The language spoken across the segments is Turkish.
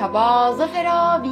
Merhaba Zafer abi.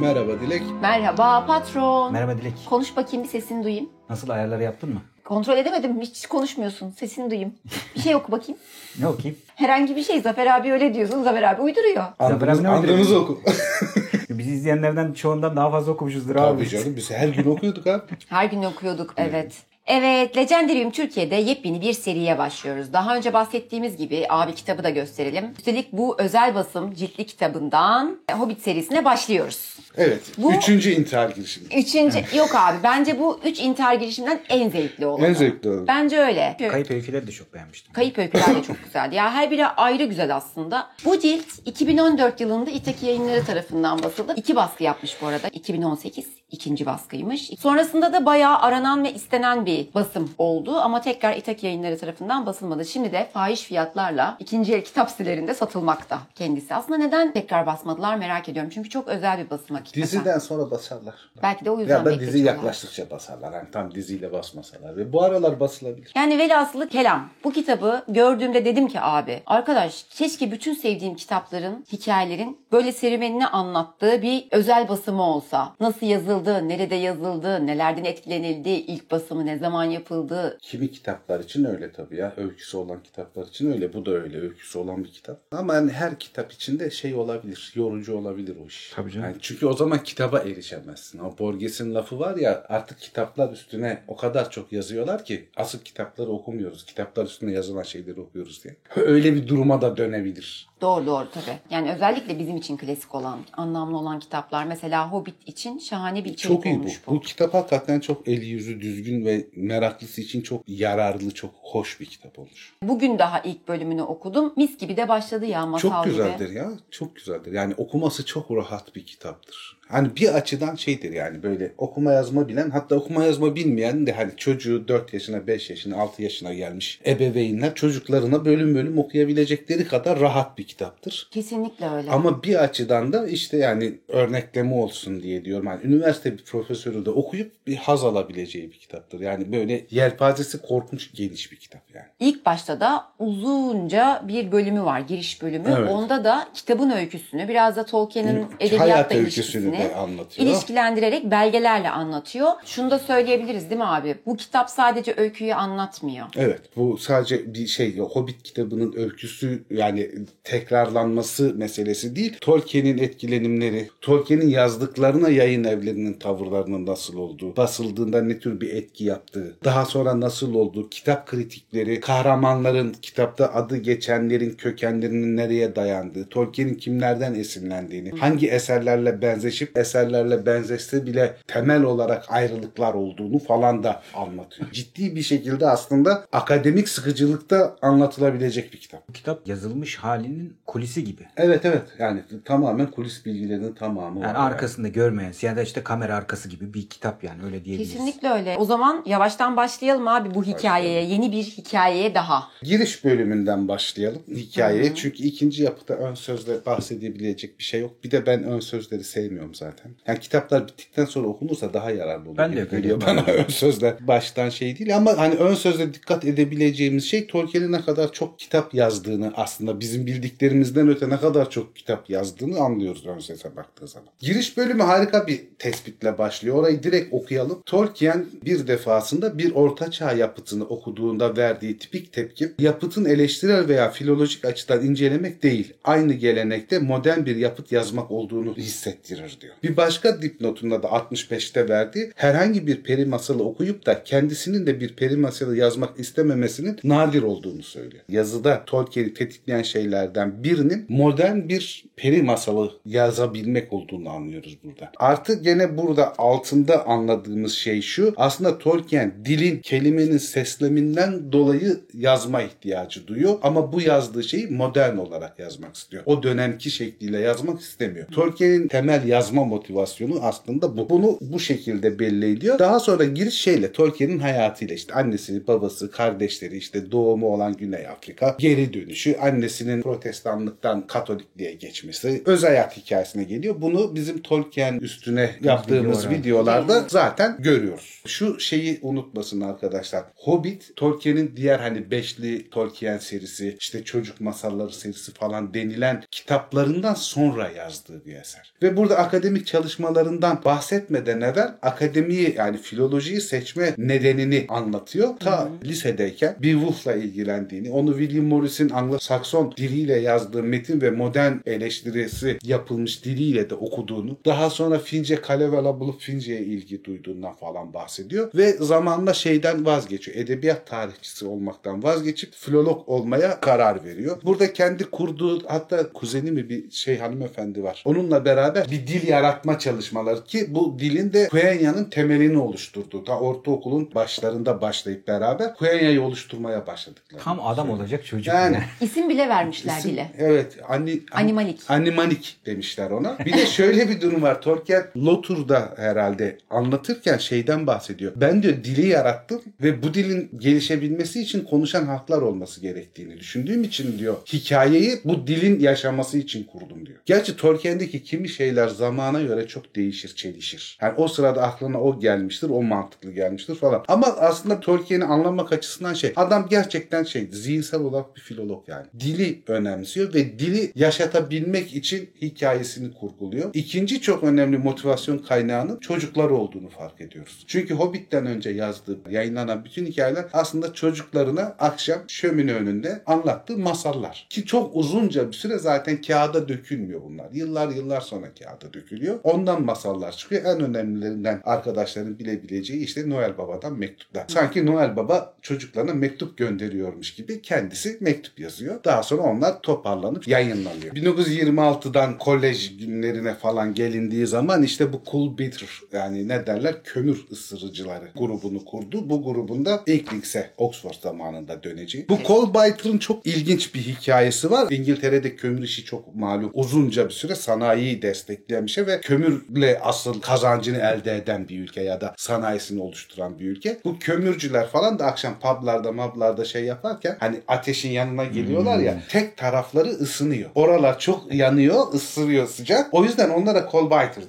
Merhaba Dilek. Merhaba patron. Merhaba Dilek. Konuş bakayım bir sesini duyayım. Nasıl ayarları yaptın mı? Kontrol edemedim hiç konuşmuyorsun. Sesini duyayım. Bir şey oku bakayım. Ne okuyayım? Herhangi bir şey Zafer abi öyle diyorsun. Zafer abi uyduruyor. Zafer abi ne uyduruyor? andığımızı oku. Bizi izleyenlerden çoğundan daha fazla okumuşuzdur abi. Tabii canım biz her gün okuyorduk abi. Her gün okuyorduk evet. Evet, Legendarium Türkiye'de yepyeni bir seriye başlıyoruz. Daha önce bahsettiğimiz gibi abi kitabı da gösterelim. Üstelik bu özel basım ciltli kitabından Hobbit serisine başlıyoruz. Evet. Bu- Üçüncü intihar girişimi. Üçüncü, yok abi bence bu üç intihar girişiminden en zevkli olanı. En zevkli olanı. Bence öyle. Kayıp öyküleri de çok beğenmiştim. Kayıp öyküler de çok güzeldi. Ya her biri ayrı güzel aslında. Bu cilt 2014 yılında İtaki Yayınları tarafından basıldı. İki baskı yapmış bu arada. 2018 ikinci baskıymış. Sonrasında da bayağı aranan ve istenen bir basım oldu ama tekrar İtaki Yayınları tarafından basılmadı. Şimdi de fahiş fiyatlarla ikinci el kitap sitelerinde satılmakta kendisi. Aslında neden tekrar basmadılar merak ediyorum. Çünkü çok özel bir basım hakikaten. Diziden sonra basarlar. Belki de o yüzden Ya da dizi yaklaştıkça basarlar. Yani tam diziyle basmasalar. Ve bu aralar basılabilir. Yani velhasılı kelam. Bu kitabı gördüğümde dedim ki abi arkadaş keşke bütün sevdiğim kitapların, hikayelerin böyle serüvenini anlattığı bir özel basımı olsa. Nasıl yazıldı, nerede yazıldı, nelerden etkilenildi, ilk basımı ne zaman yapıldı. Kimi kitaplar için öyle tabii ya. Öyküsü olan kitaplar için öyle. Bu da öyle. Öyküsü olan bir kitap. Ama yani her kitap içinde şey olabilir. Yorucu olabilir o iş. Tabii canım. Yani çünkü o zaman kitaba erişemezsin. O Borges'in lafı var ya artık kitaplar üstüne o kadar çok yazıyorlar ki asıl kitapları okumuyoruz. Kitaplar üstüne yazılan şeyleri okuyoruz diye. Öyle bir duruma da dönebilir. Doğru doğru tabii. Yani özellikle bizim için klasik olan, anlamlı olan kitaplar. Mesela Hobbit için şahane bir içerik Çok iyi bu. bu. kitap hakikaten çok eli yüzü düzgün ve meraklısı için çok yararlı, çok hoş bir kitap olmuş. Bugün daha ilk bölümünü okudum. Mis gibi de başladı ya masal Çok gibi. güzeldir ya. Çok güzeldir. Yani okuması çok rahat bir kitaptır. Hani bir açıdan şeydir yani böyle okuma yazma bilen hatta okuma yazma bilmeyen de hani çocuğu 4 yaşına 5 yaşına 6 yaşına gelmiş ebeveynler çocuklarına bölüm bölüm okuyabilecekleri kadar rahat bir kitaptır. Kesinlikle öyle. Ama bir açıdan da işte yani örnekleme olsun diye diyorum. Yani üniversite bir profesörü de okuyup bir haz alabileceği bir kitaptır. Yani böyle yelpazesi korkunç geniş bir kitap yani. İlk başta da uzunca bir bölümü var, giriş bölümü. Evet. Onda da kitabın öyküsünü, biraz da Tolkien'in edebiyatla ilişkisini de anlatıyor. ilişkilendirerek belgelerle anlatıyor. Şunu da söyleyebiliriz değil mi abi? Bu kitap sadece öyküyü anlatmıyor. Evet bu sadece bir şey Hobbit kitabının öyküsü yani tekrarlanması meselesi değil. Tolkien'in etkilenimleri, Tolkien'in yazdıklarına yayın evlerinin tavırlarının nasıl olduğu, basıldığında ne tür bir etki yaptığı, daha sonra nasıl olduğu, kitap kritikleri, kahramanların kitapta adı geçenlerin kökenlerinin nereye dayandığı, Tolkien'in kimlerden esinlendiğini, hangi eserlerle benzeşip eserlerle benzeşse bile temel olarak ayrılıklar olduğunu falan da anlatıyor. Ciddi bir şekilde aslında akademik sıkıcılıkta anlatılabilecek bir kitap. Bu kitap yazılmış halinin kulisi gibi. Evet evet yani tamamen kulis bilgilerinin tamamı Yani arkasında görmeyen ya da işte kamera arkası gibi bir kitap yani öyle diyebiliriz. Kesinlikle öyle. O zaman yavaştan başlayalım abi bu hikayeye. Yeni bir hikayeye daha. Giriş bölümünden başlayalım hikayeye. Çünkü ikinci yapıda ön sözle bahsedebilecek bir şey yok. Bir de ben ön sözleri sevmiyorum zaten. Yani kitaplar bittikten sonra okunursa daha yararlı olur. Ben de geliyor bana ön sözler baştan şey değil ama hani ön sözle dikkat edebileceğimiz şey Tolkien'in ne kadar çok kitap yazdığını aslında bizim bildiklerimizden öte ne kadar çok kitap yazdığını anlıyoruz ön söze baktığı zaman. Giriş bölümü harika bir tespitle başlıyor. Orayı direkt okuyalım. Tolkien bir defasında bir ortaçağ yapıtını okuduğunda verdiği tipik tepki yapıtın eleştirel veya filolojik açıdan incelemek değil. Aynı gelenekte modern bir yapıt yazmak olduğunu hissettirir diyor. Bir başka dipnotunda da 65'te verdiği herhangi bir peri masalı okuyup da kendisinin de bir peri masalı yazmak istememesinin nadir olduğunu söylüyor. Yazıda Tolkien'i tetikleyen şeylerden birinin modern bir peri masalı yazabilmek olduğunu anlıyoruz burada. Artı gene burada altında anladığımız şey şu. Aslında Tolkien dilin kelimenin sesleminden dolayı yazma ihtiyacı duyuyor ama bu yazdığı şeyi modern olarak yazmak istiyor. O dönemki şekliyle yazmak istemiyor. Tolkien'in temel yazma yazma motivasyonu aslında bu. Bunu bu şekilde belli ediyor. Daha sonra giriş şeyle Tolkien'in hayatıyla işte annesi, babası, kardeşleri işte doğumu olan Güney Afrika, geri dönüşü, annesinin protestanlıktan katolikliğe geçmesi, öz hayat hikayesine geliyor. Bunu bizim Tolkien üstüne yaptığımız Videolar. videolarda zaten görüyoruz. Şu şeyi unutmasın arkadaşlar. Hobbit Tolkien'in diğer hani beşli Tolkien serisi, işte çocuk masalları serisi falan denilen kitaplarından sonra yazdığı bir eser. Ve burada akademik çalışmalarından bahsetmeden evvel akademiyi yani filolojiyi seçme nedenini anlatıyor. Ta lisedeyken Beowulf'la ilgilendiğini, onu William Morris'in Anglo-Sakson diliyle yazdığı metin ve modern eleştirisi yapılmış diliyle de okuduğunu, daha sonra Fince Kalevala bulup Fince'ye ilgi duyduğundan falan bahsediyor. Ve zamanla şeyden vazgeçiyor. Edebiyat tarihçisi olmaktan vazgeçip filolog olmaya karar veriyor. Burada kendi kurduğu hatta kuzeni mi bir şey hanımefendi var. Onunla beraber bir dil yaratma çalışmaları ki bu dilin de Quenya'nın temelini oluşturduğu. Ta ortaokulun başlarında başlayıp beraber Quenya'yı oluşturmaya başladıklar. Tam adam olacak çocuk. Yani Yani. İsim bile vermişler İsim- dile. Evet. Ani, Animalik. Animalik demişler ona. Bir de şöyle bir durum var. Tolkien Lotur'da herhalde anlatırken şeyden bahsediyor. Ben diyor dili yarattım ve bu dilin gelişebilmesi için konuşan halklar olması gerektiğini düşündüğüm için diyor hikayeyi bu dilin yaşaması için kurdum diyor. Gerçi Tolkien'deki kimi şeyler zamana göre çok değişir, çelişir. Yani o sırada aklına o gelmiştir, o mantıklı gelmiştir falan. Ama aslında Tolkien'i anlamak açısından şey, adam gerçekten şey, zihinsel olarak bir filolog yani. Dili önemsiyor ve dili yaşatabilmek için hikayesini kurguluyor. İkinci çok önemli motivasyon kaynağının çocuklar olduğunu fark ediyoruz. Çünkü Hobbit'ten önce yazdığı, yayınlanan bütün hikayeler aslında çocuklarına akşam şömine önünde anlattığı masallar. Ki çok uzunca bir süre zaten kağıda dökülmüyor bunlar. Yıllar yıllar sonra kağıda dökülüyor. Ondan masallar çıkıyor. En önemlilerinden arkadaşların bilebileceği işte Noel Baba'dan mektuplar. Sanki Noel Baba çocuklarına mektup gönderiyormuş gibi kendisi mektup yazıyor. Daha sonra onlar toparlanıp yayınlanıyor. 1926'dan kolej günlerine falan gelindiği zaman işte bu Cool Bitter yani ne derler kömür ısırıcıları grubunu kurdu. Bu grubunda Inkling'se Oxford zamanında dönecek. Bu Coal Bitter'ın çok ilginç bir hikayesi var. İngiltere'de kömür işi çok malum. Uzunca bir süre sanayiyi destekleyen bir şey ve kömürle asıl kazancını elde eden bir ülke ya da sanayisini oluşturan bir ülke. Bu kömürcüler falan da akşam publarda mablarda şey yaparken hani ateşin yanına geliyorlar ya tek tarafları ısınıyor. Oralar çok yanıyor, ısırıyor sıcak. O yüzden onlara coal biter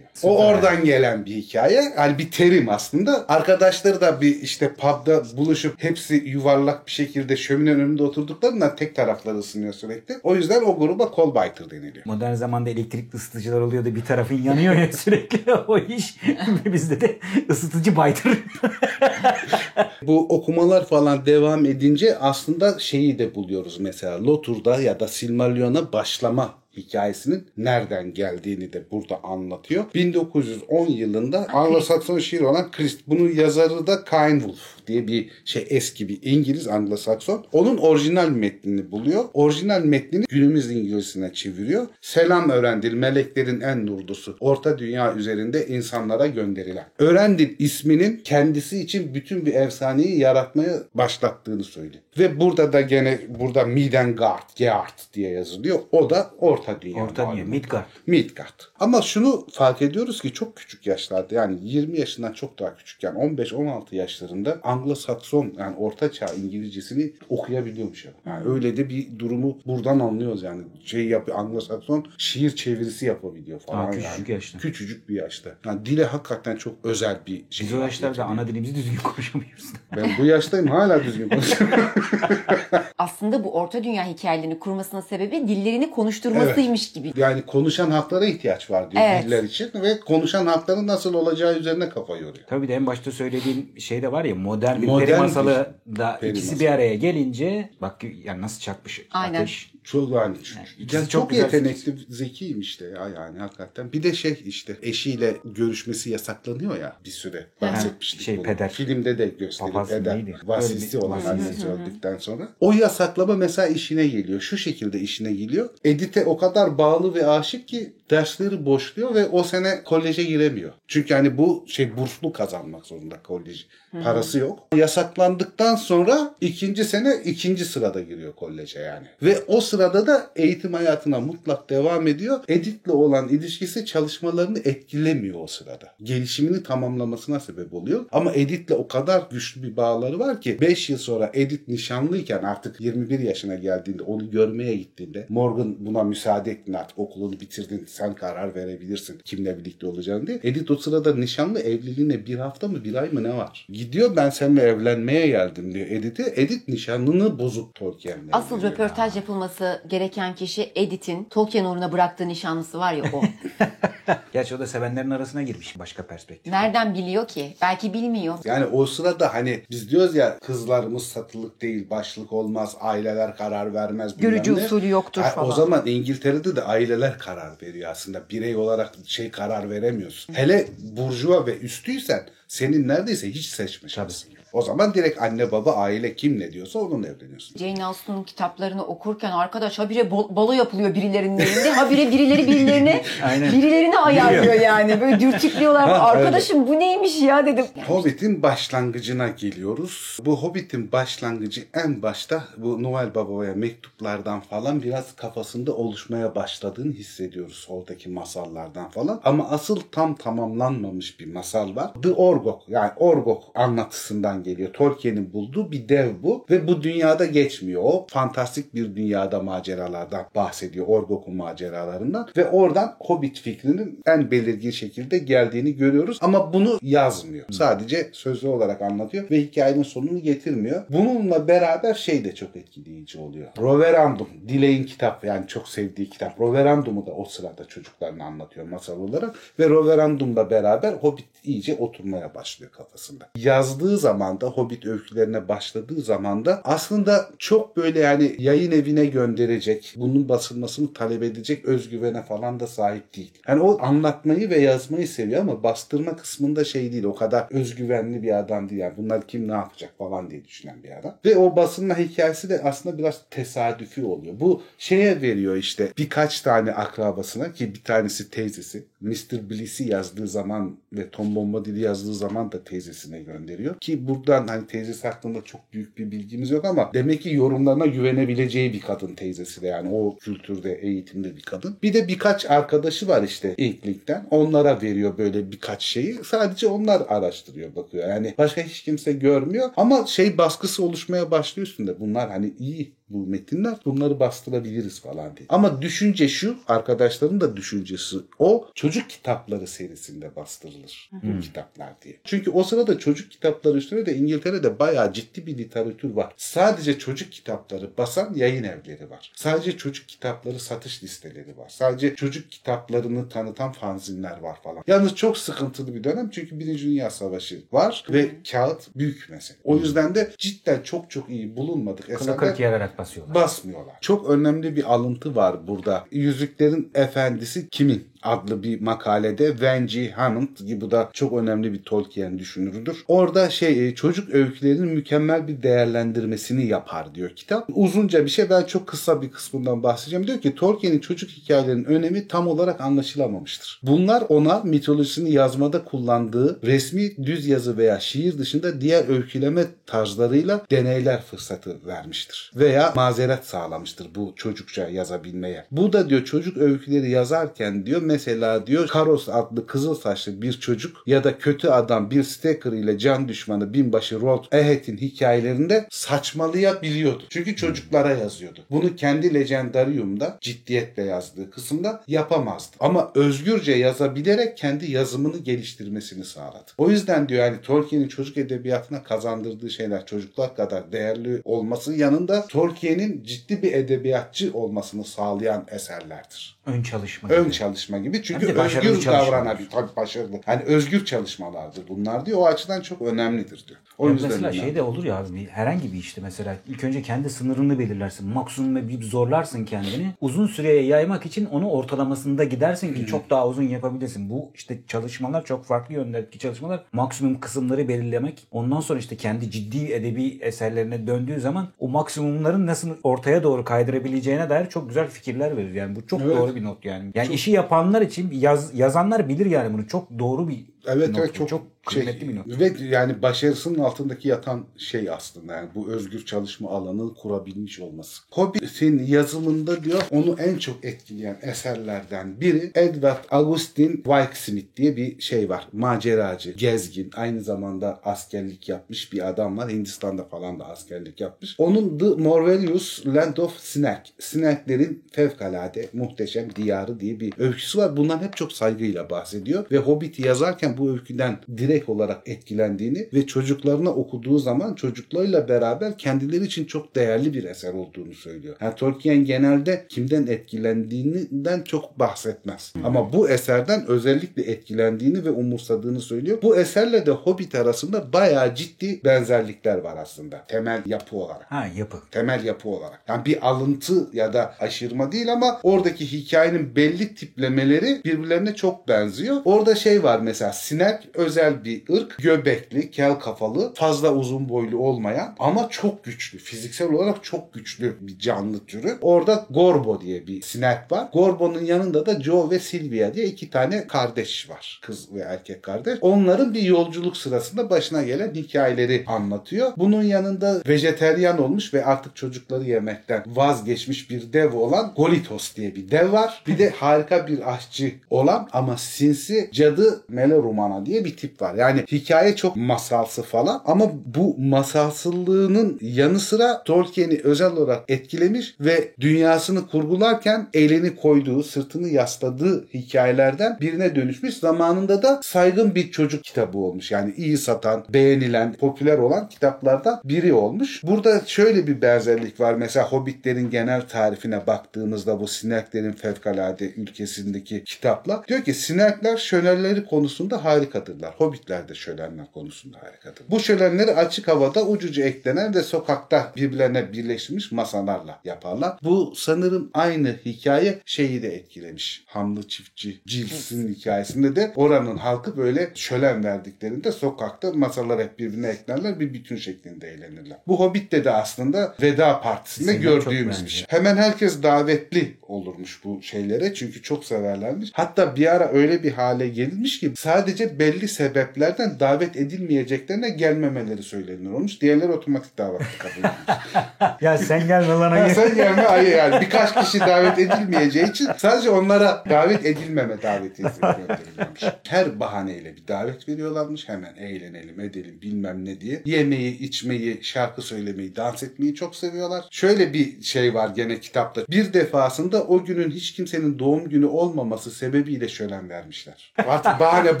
O oradan gelen bir hikaye. Yani bir terim aslında. Arkadaşları da bir işte pub'da buluşup hepsi yuvarlak bir şekilde şöminenin önünde oturduklarından tek tarafları ısınıyor sürekli. O yüzden o gruba coal biter deniliyor. Modern zamanda elektrikli ısıtıcılar oluyor da bir tarafın yanıyor ya sürekli o iş. Bizde de ısıtıcı baytır. Bu okumalar falan devam edince aslında şeyi de buluyoruz mesela Lotur'da ya da Silmarillion'a başlama hikayesinin nereden geldiğini de burada anlatıyor. 1910 yılında Anglo-Sakson şiir olan Christ. Bunun yazarı da Cynewulf diye bir şey eski bir İngiliz Anglo-Sakson. Onun orijinal metnini buluyor. Orijinal metnini günümüz İngilizcesine çeviriyor. Selam Örendil, meleklerin en nurlusu. Orta dünya üzerinde insanlara gönderilen. Örendil isminin kendisi için bütün bir efsaneyi yaratmaya başlattığını söylüyor. Ve burada da gene burada Midengard, Geard diye yazılıyor. O da Orta Dünya. Orta dünya. Midgard. Midgard. Ama şunu fark ediyoruz ki çok küçük yaşlarda yani 20 yaşından çok daha küçükken 15-16 yaşlarında Anglo-Sakson yani Orta Çağ İngilizcesini okuyabiliyormuş. ya. Yani öyle de bir durumu buradan anlıyoruz yani. Şey yapıyor Anglo-Sakson şiir çevirisi yapabiliyor falan. Aa, küçücük yani. yaşta. Küçücük bir yaşta. Yani dile hakikaten çok özel bir şey. Biz o yaşlarda ana dilimizi düzgün konuşamıyoruz. Ben bu yaştayım hala düzgün konuşuyorum. Aslında bu Orta Dünya hikayelerini kurmasının sebebi dillerini konuşturmasıymış gibi. yani konuşan halklara ihtiyaç var diyor Evet. diller için ve konuşan halkların nasıl olacağı üzerine kafa yoruyor. Tabii de en başta söylediğim şey de var ya modern bir Modern peri bir masalı da peri ikisi masalı. bir araya gelince bak yani nasıl çakmış Aynen. ateş. Çok yani, yani çok çok, güzel yetenekli, zekiyim işte ya yani hakikaten. Bir de şey işte eşiyle görüşmesi yasaklanıyor ya bir süre. Bahsetmiştik Şey, bunu. peder. Filmde de gösterip eder. Vasisi bir- olan annesi öldükten sonra. O yasaklama mesela işine geliyor. Şu şekilde işine geliyor. Edith'e o kadar bağlı ve aşık ki dersleri boşluyor ve o sene koleje giremiyor. Çünkü hani bu şey burslu kazanmak zorunda kolej. Parası yok. Yasaklandıktan sonra ikinci sene ikinci sırada giriyor koleje yani. Ve o sırada da eğitim hayatına mutlak devam ediyor. Edit'le olan ilişkisi çalışmalarını etkilemiyor o sırada. Gelişimini tamamlamasına sebep oluyor. Ama Edit'le o kadar güçlü bir bağları var ki 5 yıl sonra Edit nişanlıyken artık 21 yaşına geldiğinde onu görmeye gittiğinde Morgan buna müsaade ettin artık okulunu bitirdin sen karar verebilirsin kimle birlikte olacağını diye. Edit o sırada nişanlı evliliğine bir hafta mı bir ay mı ne var? Gidiyor ben seninle evlenmeye geldim diyor Edit'e. Edit nişanlını bozup Tolkien'le Asıl röportaj yapılması gereken kişi Edith'in Tolkien uğruna bıraktığı nişanlısı var ya o. Gerçi o da sevenlerin arasına girmiş başka perspektif. Nereden biliyor ki? Belki bilmiyor. Yani o sırada hani biz diyoruz ya kızlarımız satılık değil, başlık olmaz, aileler karar vermez. Görücü usulü yoktur Ha, falan. O zaman İngiltere'de de aileler karar veriyor aslında. Birey olarak şey karar veremiyorsun. Hele burjuva ve üstüysen senin neredeyse hiç seçme şansın. O zaman direkt anne baba aile kim ne diyorsa onunla evleniyorsun. Jane Austen'ın kitaplarını okurken arkadaş habire bol- balo yapılıyor birilerinin elinde. Habire birileri birilerine Aynen. birilerini ayarlıyor yani. Böyle dürtükliyorlar. Ha, Arkadaşım bu neymiş ya dedim. Hobbit'in başlangıcına geliyoruz. Bu Hobbit'in başlangıcı en başta bu Noel Baba'ya mektuplardan falan biraz kafasında oluşmaya başladığını hissediyoruz oradaki masallardan falan. Ama asıl tam tamamlanmamış bir masal var. The Orgok yani Orgok anlatısından geliyor. Tolkien'in bulduğu bir dev bu ve bu dünyada geçmiyor. O fantastik bir dünyada maceralardan bahsediyor. Orgok'un maceralarından ve oradan Hobbit fikrinin en belirgin şekilde geldiğini görüyoruz ama bunu yazmıyor. Sadece sözlü olarak anlatıyor ve hikayenin sonunu getirmiyor. Bununla beraber şey de çok etkileyici oluyor. Roverandum, Dilek'in kitap yani çok sevdiği kitap. Roverandum'u da o sırada çocuklarına anlatıyor masal olarak ve Roverandum'la beraber Hobbit iyice oturmaya başlıyor kafasında. Yazdığı zaman da Hobbit öykülerine başladığı zaman da aslında çok böyle yani yayın evine gönderecek, bunun basılmasını talep edecek özgüvene falan da sahip değil. Yani o anlatmayı ve yazmayı seviyor ama bastırma kısmında şey değil. O kadar özgüvenli bir adam değil. Yani bunlar kim ne yapacak falan diye düşünen bir adam. Ve o basılma hikayesi de aslında biraz tesadüfi oluyor. Bu şeye veriyor işte birkaç tane akrabasına ki bir tanesi teyzesi. Mr. Bliss'i yazdığı zaman ve Tom Bombadil'i yazdığı zaman da teyzesine gönderiyor. Ki buradan hani teyzesi hakkında çok büyük bir bilgimiz yok ama demek ki yorumlarına güvenebileceği bir kadın teyzesi de yani o kültürde eğitimde bir kadın. Bir de birkaç arkadaşı var işte ilklikten. Onlara veriyor böyle birkaç şeyi. Sadece onlar araştırıyor bakıyor. Yani başka hiç kimse görmüyor ama şey baskısı oluşmaya başlıyor üstünde. Bunlar hani iyi bu metinler bunları bastırabiliriz falan diye. Ama düşünce şu arkadaşların da düşüncesi o çocuk kitapları serisinde bastırılır bu kitaplar diye. Çünkü o sırada çocuk kitapları üstüne de İngiltere'de bayağı ciddi bir literatür var. Sadece çocuk kitapları basan yayın evleri var. Sadece çocuk kitapları satış listeleri var. Sadece çocuk kitaplarını tanıtan fanzinler var falan. Yalnız çok sıkıntılı bir dönem çünkü Birinci Dünya Savaşı var ve kağıt büyük mesele. O yüzden de cidden çok çok iyi bulunmadık Kılı eserler kırk yararak basıyorlar. basmıyorlar. Çok önemli bir alıntı var burada. Yüzüklerin Efendisi kimin? adlı bir makalede Venji Hammond ki bu da çok önemli bir Tolkien düşünürüdür. Orada şey çocuk öykülerinin mükemmel bir değerlendirmesini yapar diyor kitap. Uzunca bir şey ben çok kısa bir kısmından bahsedeceğim. Diyor ki Tolkien'in çocuk hikayelerinin önemi tam olarak anlaşılamamıştır. Bunlar ona mitolojisini yazmada kullandığı resmi düz yazı veya şiir dışında diğer öyküleme tarzlarıyla deneyler fırsatı vermiştir. Veya mazeret sağlamıştır bu çocukça yazabilmeye. Bu da diyor çocuk öyküleri yazarken diyor mesela diyor Karos adlı kızıl saçlı bir çocuk ya da kötü adam bir Stacker ile can düşmanı binbaşı Rold Ehet'in hikayelerinde saçmalayabiliyordu. Çünkü çocuklara yazıyordu. Bunu kendi Legendarium'da ciddiyetle yazdığı kısımda yapamazdı. Ama özgürce yazabilerek kendi yazımını geliştirmesini sağladı. O yüzden diyor yani Tolkien'in çocuk edebiyatına kazandırdığı şeyler çocuklar kadar değerli olması yanında Tolkien'in ciddi bir edebiyatçı olmasını sağlayan eserlerdir. Ön çalışma Ön gibi. çalışma gibi. Çünkü özgür çalışmalar. davranabilir. Tabii başarılı. Hani özgür çalışmalardır bunlar diyor. O açıdan çok önemlidir diyor. O Ya yüzden mesela önemli. şey de olur ya bir- herhangi bir işte mesela ilk önce kendi sınırını belirlersin. Maksimum bir zorlarsın kendini. Uzun süreye yaymak için onu ortalamasında gidersin ki çok daha uzun yapabilirsin. Bu işte çalışmalar çok farklı yöndeki çalışmalar. Maksimum kısımları belirlemek. Ondan sonra işte kendi ciddi edebi eserlerine döndüğü zaman o maksimumların nasıl ortaya doğru kaydırabileceğine dair çok güzel fikirler verir. Yani bu çok Evet. doğru bir not yani. Yani işi yapanlar için yaz, yazanlar bilir yani bunu. Çok doğru bir Evet not. evet çok, çok kıymetli bir not. Ve yani başarısının altındaki yatan şey aslında yani bu özgür çalışma alanını kurabilmiş olması. Hobbit'in yazımında diyor onu en çok etkileyen eserlerden biri Edward Augustin Wilkesmith diye bir şey var. Maceracı, gezgin, aynı zamanda askerlik yapmış bir adam var. Hindistan'da falan da askerlik yapmış. Onun The Marvelous Land of Snack. Snacklerin fevkalade muhteşem diyarı diye bir öyküsü var. Bundan hep çok saygıyla bahsediyor ve Hobbit'i yazarken bu öyküden direkt olarak etkilendiğini ve çocuklarına okuduğu zaman çocuklarıyla beraber kendileri için çok değerli bir eser olduğunu söylüyor. Yani Tolkien genelde kimden etkilendiğinden çok bahsetmez. Ama bu eserden özellikle etkilendiğini ve umursadığını söylüyor. Bu eserle de Hobbit arasında bayağı ciddi benzerlikler var aslında. Temel yapı olarak Ha yapı. temel yapı olarak. Yani bir alıntı ya da aşırma değil ama oradaki hikayenin belli tiplemeleri birbirlerine çok benziyor. Orada şey var mesela sinek özel bir ırk. Göbekli, kel kafalı, fazla uzun boylu olmayan ama çok güçlü. Fiziksel olarak çok güçlü bir canlı türü. Orada Gorbo diye bir sinek var. Gorbo'nun yanında da Joe ve Sylvia diye iki tane kardeş var. Kız ve erkek kardeş. Onların bir yolculuk sırasında başına gelen hikayeleri anlatıyor. Bunun yanında vejeteryan olmuş ve artık çocukları yemekten vazgeçmiş bir dev olan Golitos diye bir dev var. Bir de harika bir aşçı olan ama sinsi cadı Melorumana diye bir tip var. Yani hikaye çok masalsı falan ama bu masalsılığının yanı sıra Tolkien'i özel olarak etkilemiş ve dünyasını kurgularken elini koyduğu, sırtını yasladığı hikayelerden birine dönüşmüş. Zamanında da saygın bir çocuk kitabı olmuş. Yani iyi satan, beğenilen, popüler olan kitaplardan biri olmuş. Burada şöyle bir benzerlik var. Mesela Hobbitlerin genel tarifine baktığımızda bu sineklerin fevkalade ülkesindeki kitapla diyor ki sinekler şölenleri konusunda harikadırlar. Hobbitler de şölenler konusunda harikadır. Bu şölenleri açık havada ucuca eklenen ve sokakta birbirlerine birleşmiş masalarla yaparlar. Bu sanırım aynı hikaye şeyi de etkilemiş. Hamlı çiftçi Gilles'in hikayesinde de oranın halkı böyle şölen verdiklerinde sokakta masalar hep birbirine eklerler bir bütün şeklinde eğlenirler. Bu Hobbit'te de aslında veda partisinde çok gördüğümüz bir şey. Hemen herkes davetli olurmuş bu şeylere çünkü çok severlermiş. Hatta bir ara öyle bir hale gelmiş ki sadece belli sebeplerden davet edilmeyeceklerine gelmemeleri söylenir olmuş. Diğerleri otomatik davetli kabul edilmiş. Ya sen gelme lan hayır. sen gelme hayır yani birkaç kişi davet edilmeyeceği için sadece onlara davet edilmeme daveti gönderilmiş. Her bahaneyle bir davet veriyorlarmış. Hemen eğlenelim edelim bilmem ne diye. Yemeği, içmeyi, şarkı söylemeyi, dans etmeyi çok seviyorlar. Şöyle bir şey var gene kitapta. Bir defasında o günün hiç kimsenin doğum günü olmaması sebebiyle şölen vermişler. Artık bahane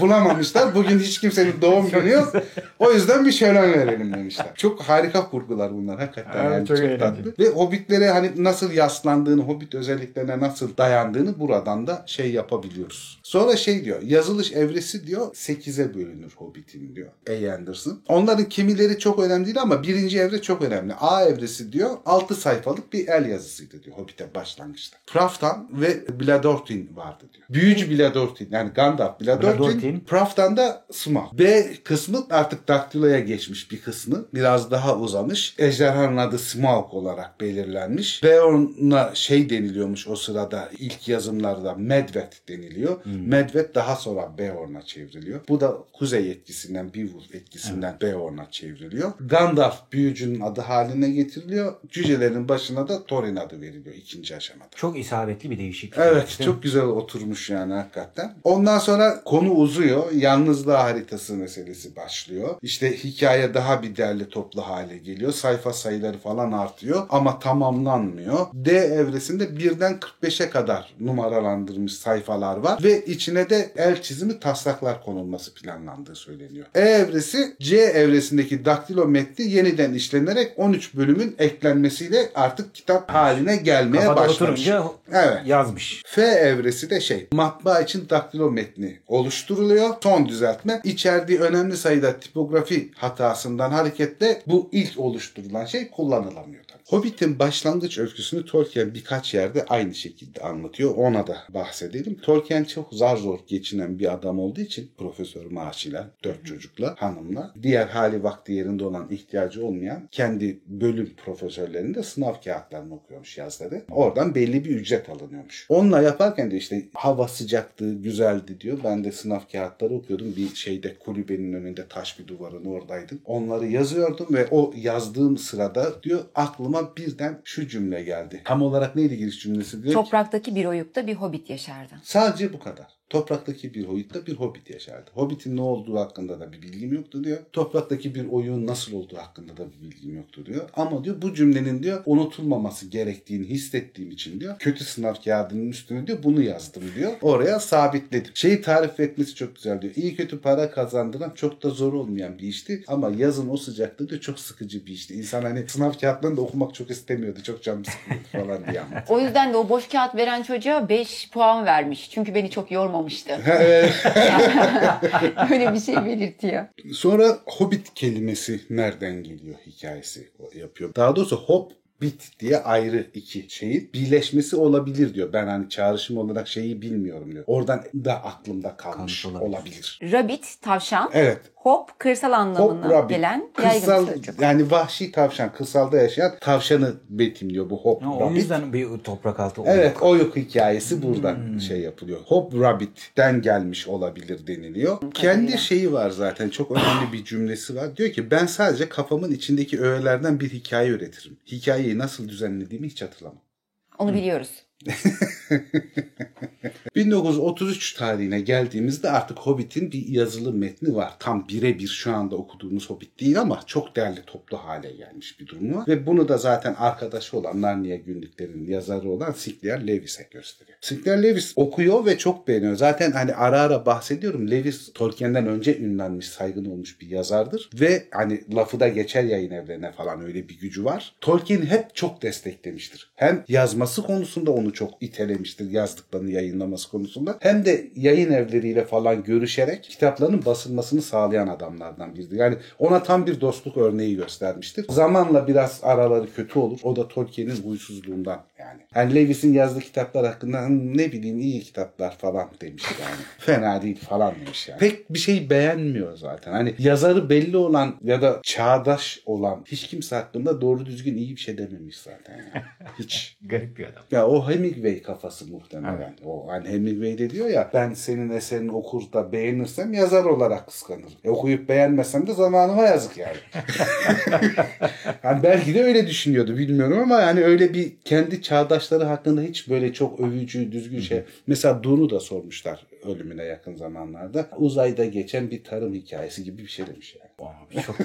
bulamamışlar. Bugün hiç kimsenin doğum günü yok. O yüzden bir şölen verelim demişler. Çok harika kurgular bunlar hakikaten. Evet, yani çok çok, tatlı. Ve hobbitlere hani nasıl yaslandığını, hobbit özelliklerine nasıl dayandığını buradan da şey yapabiliyoruz. Sonra şey diyor, yazılış evresi diyor 8'e bölünür hobbitin diyor A. Anderson. Onların kimileri çok önemli değil ama birinci evre çok önemli. A evresi diyor 6 sayfalık bir el yazısıydı diyor hobbite başlangıçta. Praftan ve Bladortin vardı diyor. Büyücü Bladortin yani Gandalf Bladortin, Bladortin. Praftan da Smaug. B kısmı artık daktiloya geçmiş bir kısmı. Biraz daha uzamış. Ejderhanın adı Smaug olarak belirlenmiş. Beorn'a şey deniliyormuş o sırada ilk yazımlarda Medved deniliyor. Medved daha sonra Beorn'a çevriliyor. Bu da kuzey etkisinden, Beowulf etkisinden Beorn'a çevriliyor. Gandalf büyücünün adı haline getiriliyor. Cücelerin başına da Thorin adı veriliyor ikinci aşamada. Çok isabetli bir değişiklik. Evet mi? çok güzel oturmuş yani hakikaten. Ondan sonra konu uzuyor. Yalnızlığa haritası meselesi başlıyor. İşte hikaye daha bir derli toplu hale geliyor. Sayfa sayıları falan artıyor ama tamamlanmıyor. D evresinde birden 45'e kadar numaralandırılmış sayfalar var ve içine de el çizimi taslaklar konulması planlandığı söyleniyor. E evresi C evresindeki daktilo metni yeniden işlenerek 13 bölümün eklenmesiyle artık kitap haline gelmeye Kafada başlamış. Evet. yazmış. F evresi de şey matbaa için daktilo metni oluşturuluyor. Son düzeltme içerdiği önemli sayıda tipografi hatasından hareketle bu ilk oluşturulan şey kullanılamıyor. Hobbit'in başlangıç öyküsünü Tolkien birkaç yerde aynı şekilde anlatıyor. Ona da bahsedelim. Tolkien çok zar zor geçinen bir adam olduğu için profesör maaşıyla, dört çocukla, hanımla, diğer hali vakti yerinde olan ihtiyacı olmayan kendi bölüm profesörlerinde sınav kağıtlarını okuyormuş yazları. Oradan belli bir ücret alınıyormuş. Onunla yaparken de işte hava sıcaktı, güzeldi diyor. Ben de sınav kağıtları okuyordum. Bir şeyde kulübenin önünde taş bir duvarın oradaydım. Onları yazıyordum ve o yazdığım sırada diyor aklıma birden şu cümle geldi. Tam olarak neydi giriş cümlesi diyor ki, Topraktaki bir oyukta bir hobbit yaşardı. Sadece bu kadar. Topraktaki bir hobitte bir hobbit yaşardı. Hobbit'in ne olduğu hakkında da bir bilgim yoktu diyor. Topraktaki bir oyun nasıl olduğu hakkında da bir bilgim yoktu diyor. Ama diyor bu cümlenin diyor unutulmaması gerektiğini hissettiğim için diyor kötü sınav kağıdının üstüne diyor bunu yazdım diyor. Oraya sabitledim. Şeyi tarif etmesi çok güzel diyor. İyi kötü para kazandıran çok da zor olmayan bir işti. Ama yazın o sıcakta diyor çok sıkıcı bir işti. İnsan hani sınav kağıtlarını da okumak çok istemiyordu. Çok canım sıkılıyordu falan diye anlatıyor. O yüzden de o boş kağıt veren çocuğa 5 puan vermiş. Çünkü beni çok yormamıştı. Evet. Öyle bir şey belirtiyor. Sonra Hobbit kelimesi nereden geliyor hikayesi yapıyor. Daha doğrusu Hob Bit diye ayrı iki şeyin birleşmesi olabilir diyor. Ben hani çağrışım olarak şeyi bilmiyorum diyor. Oradan da aklımda kalmış Kalmış olabilir. olabilir. Rabbit tavşan. Evet. Hop kırsal Hop anlamına rabbit. gelen yaygın Kırsal, sözcük. yani vahşi tavşan, kırsalda yaşayan tavşanı betimliyor bu Hop Ha, o rabbit. yüzden bir toprak altı Evet oyuk hikayesi Hmm. buradan şey yapılıyor. Hop Rabbit'ten gelmiş olabilir deniliyor. Kendi şeyi var zaten çok önemli bir cümlesi var. Diyor ki ben sadece kafamın içindeki öğelerden bir hikaye üretirim. Hikayeyi nasıl düzenlediğimi hiç hatırlamam. Onu biliyoruz. 1933 tarihine geldiğimizde artık Hobbit'in bir yazılı metni var. Tam birebir şu anda okuduğumuz Hobbit değil ama çok değerli toplu hale gelmiş bir durum var. Ve bunu da zaten arkadaşı olan Narnia günlüklerinin yazarı olan Sinclair Lewis'e gösteriyor. Sinclair Lewis okuyor ve çok beğeniyor. Zaten hani ara ara bahsediyorum. Lewis Tolkien'den önce ünlenmiş, saygın olmuş bir yazardır. Ve hani lafı da geçer yayın evlerine falan öyle bir gücü var. Tolkien'i hep çok desteklemiştir. Hem yazması konusunda onu çok itelemiştir yazdıklarını yayınlaması konusunda. Hem de yayın evleriyle falan görüşerek kitaplarının basılmasını sağlayan adamlardan biridir. Yani ona tam bir dostluk örneği göstermiştir. Zamanla biraz araları kötü olur. O da Tolkien'in huysuzluğundan yani. Yani Lewis'in yazdığı kitaplar hakkında "Hı, ne bileyim iyi kitaplar falan demiş yani. Fena değil falan demiş yani. Pek bir şey beğenmiyor zaten. Hani yazarı belli olan ya da çağdaş olan hiç kimse hakkında doğru düzgün iyi bir şey dememiş zaten yani. Hiç. Garip bir adam. Ya o Hemingway kafası muhtemelen. O hani Hemingway de diyor ya ben senin eserini okur da beğenirsem yazar olarak kıskanırım. E, okuyup beğenmesem de zamanıma yazık yani. yani belki de öyle düşünüyordu bilmiyorum ama yani öyle bir kendi çağdaşları hakkında hiç böyle çok övücü, düzgün şey. Mesela Dune'u da sormuşlar ölümüne yakın zamanlarda. Uzayda geçen bir tarım hikayesi gibi bir şey demiş yani. Abi çok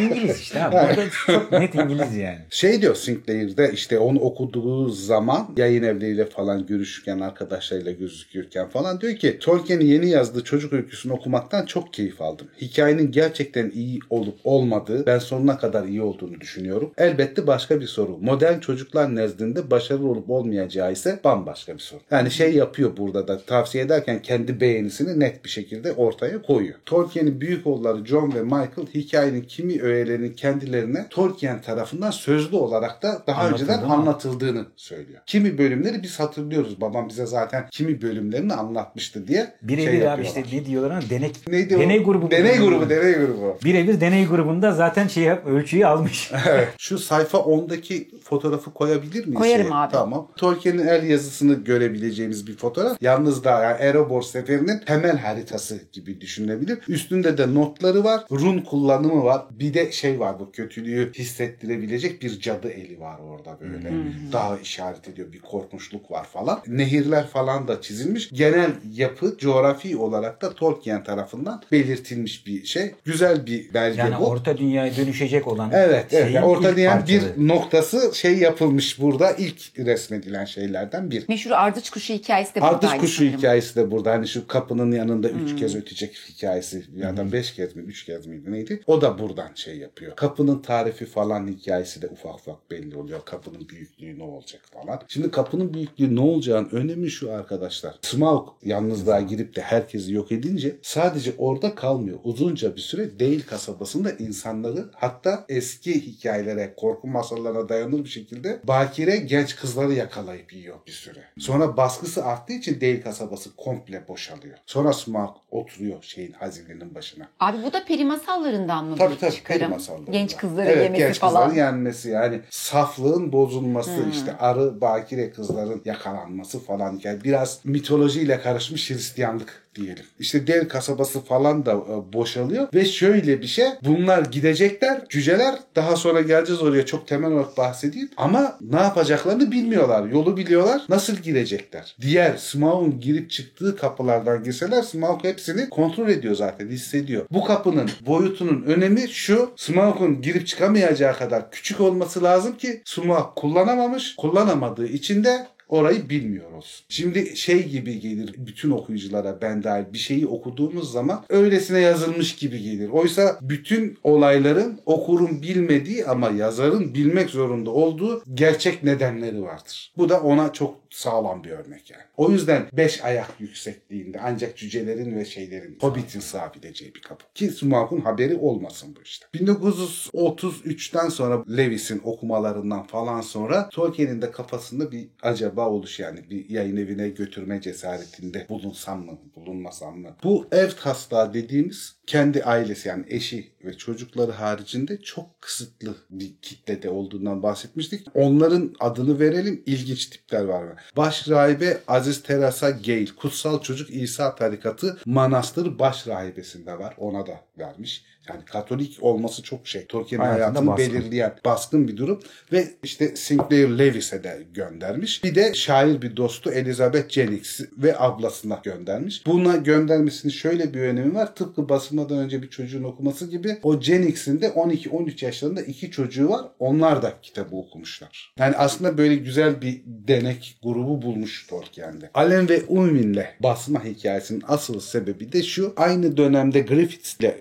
İngiliz işte abi. Burada çok net İngiliz yani. Şey diyor Sinclair'de işte onu okuduğu zaman yayın evleriyle falan görüşürken arkadaşlarıyla gözükürken falan diyor ki Tolkien'in yeni yazdığı çocuk öyküsünü okumaktan çok keyif aldım. Hikayenin gerçekten iyi olup olmadığı ben sonuna kadar iyi olduğunu düşünüyorum. Elbette başka bir soru. Modern çocuklar nezdinde başarılı olup olmayacağı ise bambaşka bir soru. Yani şey yapıyor burada da tavsiye ederken kendi beğenisini net bir şekilde ortaya koyuyor. Tolkien'in büyük oğulları John ve Michael hikayenin kimi öğelerinin kendilerine Tolkien tarafından sözlü olarak da daha Anlatıldı önceden mı? anlatıldığını söylüyor. Kimi bölümleri biz hatırlıyoruz. Babam bize zaten kimi bölümlerini anlatmıştı diye Birebir şey abi işte ne diyorlar ama denek, Neydi o? deney grubu. Deney grubu, deney grubu. Birebir deney grubunda zaten şey yap, ölçüyü almış. Şu sayfa 10'daki fotoğrafı koyabilir miyiz? Koyarım şeye? abi. Tamam. Tolkien'in el yazısını görebileceğimiz bir fotoğraf. Yalnız da yani Erebor seferinin temel haritası gibi düşünülebilir. Üstünde de notları var. Run kullanımı var. Bir de şey var bu kötülüğü hissettirebilecek bir cadı eli var orada böyle. Daha işaret ediyor. Bir korkunçluk var falan. Nehirler falan da çizilmiş. Genel yapı coğrafi olarak da Tolkien tarafından belirtilmiş bir şey. Güzel bir belge Yani bu. orta dünyaya dönüşecek olan Evet, evet. Yani orta dünyanın bir noktası şey yapılmış burada. ilk resmedilen şeylerden bir. Meşhur ardıç kuşu hikayesi de buradaydı kuşu sanırım. hikayesi de burada. Hani şu kapının yanında üç kez ötecek hikayesi. Ya da beş kez mi, üç kez miydi miydi neydi? O da buradan şey yapıyor. Kapının tarifi falan hikayesi de ufak ufak belli oluyor. Kapının büyüklüğü ne olacak falan. Şimdi kapının büyüklüğü ne olacağının önemi şu arkadaşlar. Smaug yalnızlığa girip de herkesi yok edince sadece orada kalmıyor. Uzunca bir süre değil kasabasında insanları hatta eski hikayelere, korku masallarına dayanır bir şekilde bakire genç kızları yakalayıp yiyor bir süre. Sonra baskısı arttığı için değil kasabası komple boşalıyor. Sonra Smaug oturuyor şeyin hazinenin başına. Abi bu da peri masallarından mı Tabii tabii çıkarım? peri masalları. Genç kızları evet, yemesi genç falan. kızların yenmesi yani saflığın bozulması işte arı bakire kızların yakalanması falan yani biraz mitolojiyle karışmış Hristiyanlık diyelim. İşte dev kasabası falan da e, boşalıyor ve şöyle bir şey bunlar gidecekler cüceler daha sonra geleceğiz oraya çok temel olarak bahsedeyim ama ne yapacaklarını bilmiyorlar yolu biliyorlar nasıl girecekler. Diğer Smaug'un girip çıktığı kapılardan girseler Smaug hepsini kontrol ediyor zaten hissediyor. Bu kapının boyutunun önemi şu Smaug'un girip çıkamayacağı kadar küçük olması lazım ki Smaug kullanamamış kullanamadığı için de orayı bilmiyor olsun. Şimdi şey gibi gelir bütün okuyuculara ben dahil bir şeyi okuduğumuz zaman öylesine yazılmış gibi gelir. Oysa bütün olayların okurun bilmediği ama yazarın bilmek zorunda olduğu gerçek nedenleri vardır. Bu da ona çok sağlam bir örnek yani. O yüzden 5 ayak yüksekliğinde ancak cücelerin ve şeylerin Hobbit'in sığabileceği bir kapı. Ki Smaug'un haberi olmasın bu işte. 1933'ten sonra Lewis'in okumalarından falan sonra Tolkien'in de kafasında bir acaba oluş yani bir yayın evine götürme cesaretinde bulunsam mı bulunmasam mı? Bu ev taslağı dediğimiz kendi ailesi yani eşi ve çocukları haricinde çok kısıtlı bir kitlede olduğundan bahsetmiştik. Onların adını verelim ilginç tipler var mı? Baş rahibe Aziz Teresa Gale, Kutsal Çocuk İsa Tarikatı Manastır baş rahibesinde var. Ona da vermiş. Yani Katolik olması çok şey. Tolkien'in Hayatında hayatını baskın. belirleyen baskın bir durum. Ve işte Sinclair Lewis'e de göndermiş. Bir de şair bir dostu Elizabeth Jennings ve ablasına göndermiş. Buna göndermesinin şöyle bir önemi var. Tıpkı basılmadan önce bir çocuğun okuması gibi o Jennings'in de 12-13 yaşlarında iki çocuğu var. Onlar da kitabı okumuşlar. Yani aslında böyle güzel bir denek grubu bulmuş Tolkien'de. Allen ve Unwin'le basma hikayesinin asıl sebebi de şu. Aynı dönemde Griffiths ile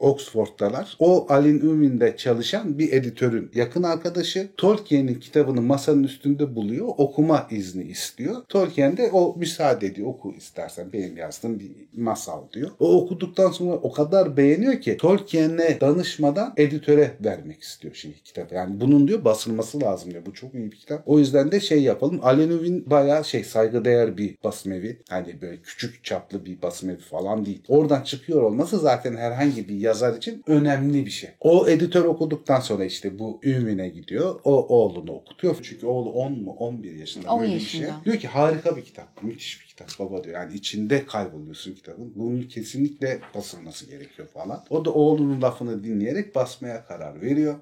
Oxford'dalar. O Allen Unwin'de çalışan bir editörün yakın arkadaşı Tolkien'in kitabını masanın üstünde buluyor. Okuma izni istiyor. Tolkien de o müsaade ediyor. Oku istersen benim yazdığım bir masal diyor. O okuduktan sonra o kadar beğeniyor ki Tolkien'e danışmadan editöre vermek istiyor şeyi kitabı. Yani bunun diyor basılması lazım diyor. Bu çok iyi bir kitap. O yüzden de şey yapalım. Allen Unwin bayağı şey saygıdeğer bir basım evi. Hani böyle küçük çaplı bir basım evi falan değil. Oradan çıkıyor olması zaten herhangi bir yazar için önemli bir şey. O editör okuduktan sonra işte bu Unwin'e gidiyor. O oğlunu okutuyor. Çünkü oğlu 10 mu 11 yaşında 10 böyle bir yaşında. şey. Diyor ki harika bir kitap. Müthiş bir kitap baba diyor. Yani içinde kayboluyorsun kitabın. Bunun kesinlikle basılması gerekiyor falan. O da oğlunun lafını dinleyerek basmaya karar veriyor.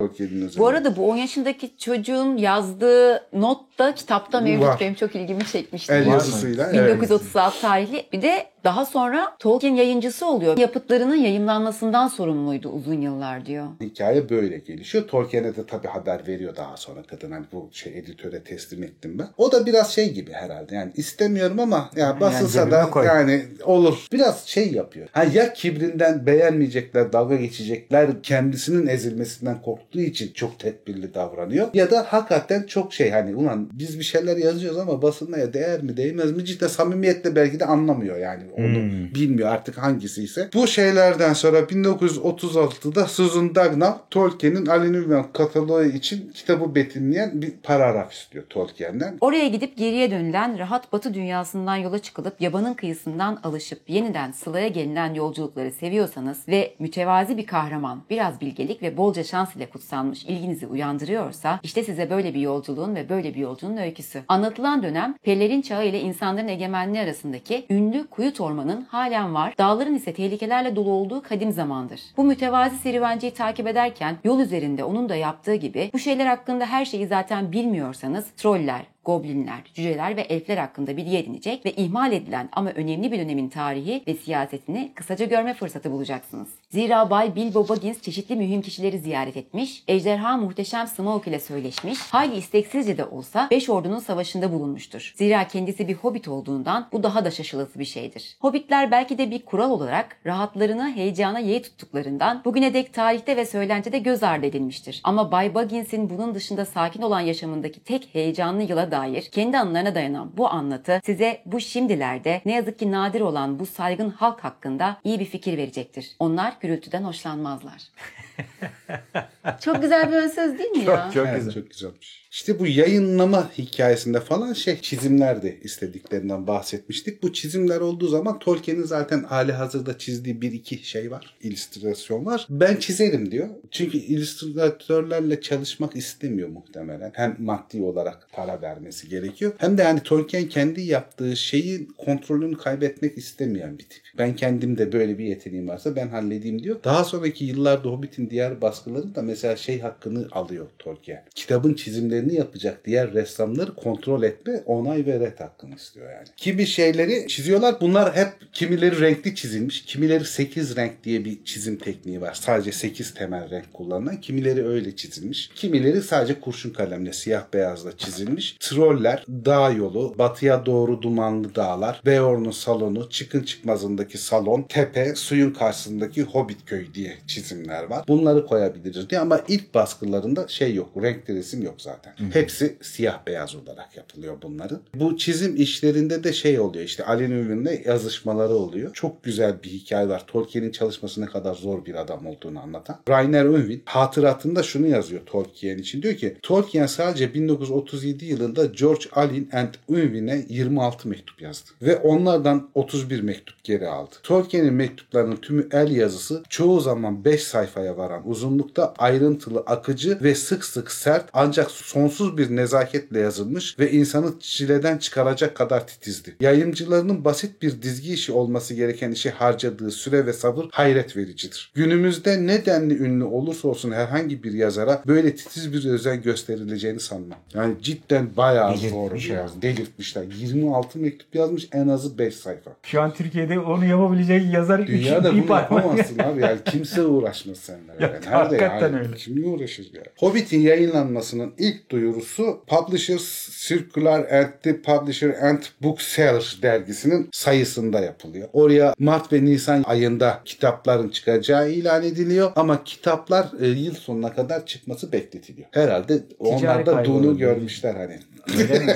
Bu arada bu 10 yaşındaki çocuğun yazdığı not da kitapta mevcut. Var. Benim çok ilgimi çekmişti. El yazısıyla. evet. 1936 tarihli. Bir de daha sonra Tolkien yayıncısı oluyor. Yapıtlarının yayınlanmasından sorumluydu uzun yıllar diyor. Hikaye böyle gelişiyor. Tolkien'e de tabii haber veriyor daha sonra kadın. Hani bu şey editöre teslim ettim ben. O da biraz şey gibi herhalde. Yani istemiyorum ama ya basılsa cebime da koy. yani olur. Biraz şey yapıyor. Ha ya kibrinden beğenmeyecekler, dalga geçecekler, kendisinin ezilmesinden korktuğu için çok tedbirli davranıyor. Ya da hakikaten çok şey hani ulan biz bir şeyler yazıyoruz ama basılmaya değer mi değmez mi cidden samimiyetle belki de anlamıyor yani onu bilmiyor artık hangisi ise. Bu şeylerden sonra 1936'da Susan Dagnall Tolkien'in Unwin kataloğu için kitabı betimleyen bir paragraf istiyor Tolkien'den. Oraya gidip geriye dönülen rahat batı dünyasından yola çıkılıp yabanın kıyısından alışıp yeniden sılaya gelinen yolculukları seviyorsanız ve mütevazi bir kahraman, biraz bilgelik ve bolca şans ile kutsanmış ilginizi uyandırıyorsa işte size böyle bir yolculuğun ve böyle bir yolcunun öyküsü. Anlatılan dönem Pellerin çağı ile insanların egemenliği arasındaki ünlü Kuyut Orman'ın halen var, dağların ise tehlikelerle dolu olduğu kadim zamandır. Bu mütevazi serüvenciyi takip ederken yol üzerinde onun da yaptığı gibi bu şeyler hakkında her şeyi zaten bilmiyorsanız troller, goblinler, cüceler ve elfler hakkında bilgi edinecek ve ihmal edilen ama önemli bir dönemin tarihi ve siyasetini kısaca görme fırsatı bulacaksınız. Zira Bay Bilbo Baggins çeşitli mühim kişileri ziyaret etmiş, ejderha muhteşem Smaug ile söyleşmiş, hayli isteksizce de olsa Beş Ordu'nun savaşında bulunmuştur. Zira kendisi bir hobbit olduğundan bu daha da şaşılası bir şeydir. Hobbitler belki de bir kural olarak rahatlarını heyecana yeğ tuttuklarından bugüne dek tarihte ve söylentide göz ardı edilmiştir. Ama Bay Baggins'in bunun dışında sakin olan yaşamındaki tek heyecanlı yıla dair kendi anılarına dayanan bu anlatı size bu şimdilerde ne yazık ki nadir olan bu saygın halk hakkında iyi bir fikir verecektir. Onlar gürültüden hoşlanmazlar. Çok güzel bir ön söz değil mi ya? Çok Evet, güzel. çok güzelmiş. İşte bu yayınlama hikayesinde falan şey çizimler de istediklerinden bahsetmiştik. Bu çizimler olduğu zaman Tolkien'in zaten hali hazırda çizdiği bir iki şey var. illüstrasyon var. Ben çizerim diyor. Çünkü illüstratörlerle çalışmak istemiyor muhtemelen. Hem maddi olarak para vermesi gerekiyor. Hem de yani Tolkien kendi yaptığı şeyin kontrolünü kaybetmek istemeyen bir tip. Ben kendim de böyle bir yeteneğim varsa ben halledeyim diyor. Daha sonraki yıllarda Hobbit'in diğer baskıları da mesela şey hakkını alıyor Tolkien. Kitabın çizimlerini yapacak diğer ressamları kontrol etme, onay ve ret hakkını istiyor yani. Kimi şeyleri çiziyorlar. Bunlar hep kimileri renkli çizilmiş. Kimileri 8 renk diye bir çizim tekniği var. Sadece 8 temel renk kullanılan. Kimileri öyle çizilmiş. Kimileri sadece kurşun kalemle siyah beyazla çizilmiş. Troller, dağ yolu, batıya doğru dumanlı dağlar, Beorn'un salonu, çıkın çıkmazındaki salon, tepe, suyun karşısındaki Hobbit köy diye çizimler var. Bunları koyabiliriz diye ama ilk baskılarında şey yok. Renkli resim yok zaten. Hepsi siyah beyaz olarak yapılıyor bunların. Bu çizim işlerinde de şey oluyor işte Övün'le yazışmaları oluyor. Çok güzel bir hikaye var. Tolkien'in çalışması ne kadar zor bir adam olduğunu anlatan. Rainer Övin hatıratında şunu yazıyor Tolkien için. Diyor ki Tolkien sadece 1937 yılında George Alin and Övün'e 26 mektup yazdı. Ve onlardan 31 mektup geri aldı. Tolkien'in mektuplarının tümü el yazısı çoğu zaman 5 sayfaya varan uzunlukta ayrıntılı, akıcı ve sık sık sert ancak sonsuz bir nezaketle yazılmış ve insanı çileden çıkaracak kadar titizdi. Yayımcılarının basit bir dizgi işi olması gereken işi harcadığı süre ve sabır hayret vericidir. Günümüzde ne denli ünlü olursa olsun herhangi bir yazara böyle titiz bir özen gösterileceğini sanmam. Yani cidden bayağı zor Delirtmiş bir ya. yaz. Delirtmişler. 26 mektup yazmış en azı 5 sayfa. Şu an Türkiye'de onu yapabilecek yazar Dünyada bir bunu yapamazsın abi. Yani kimse uğraşmaz seninle. Ya, Yani. Hakikaten yani? öyle. Kim uğraşır ya? Hobbit'in yayınlanmasının ilk duyurusu Publishers Circular and the Publisher and Bookseller dergisinin sayısında yapılıyor. Oraya Mart ve Nisan ayında kitapların çıkacağı ilan ediliyor ama kitaplar e, yıl sonuna kadar çıkması bekletiliyor. Herhalde onlar da olur. görmüşler hani. Öyle mi?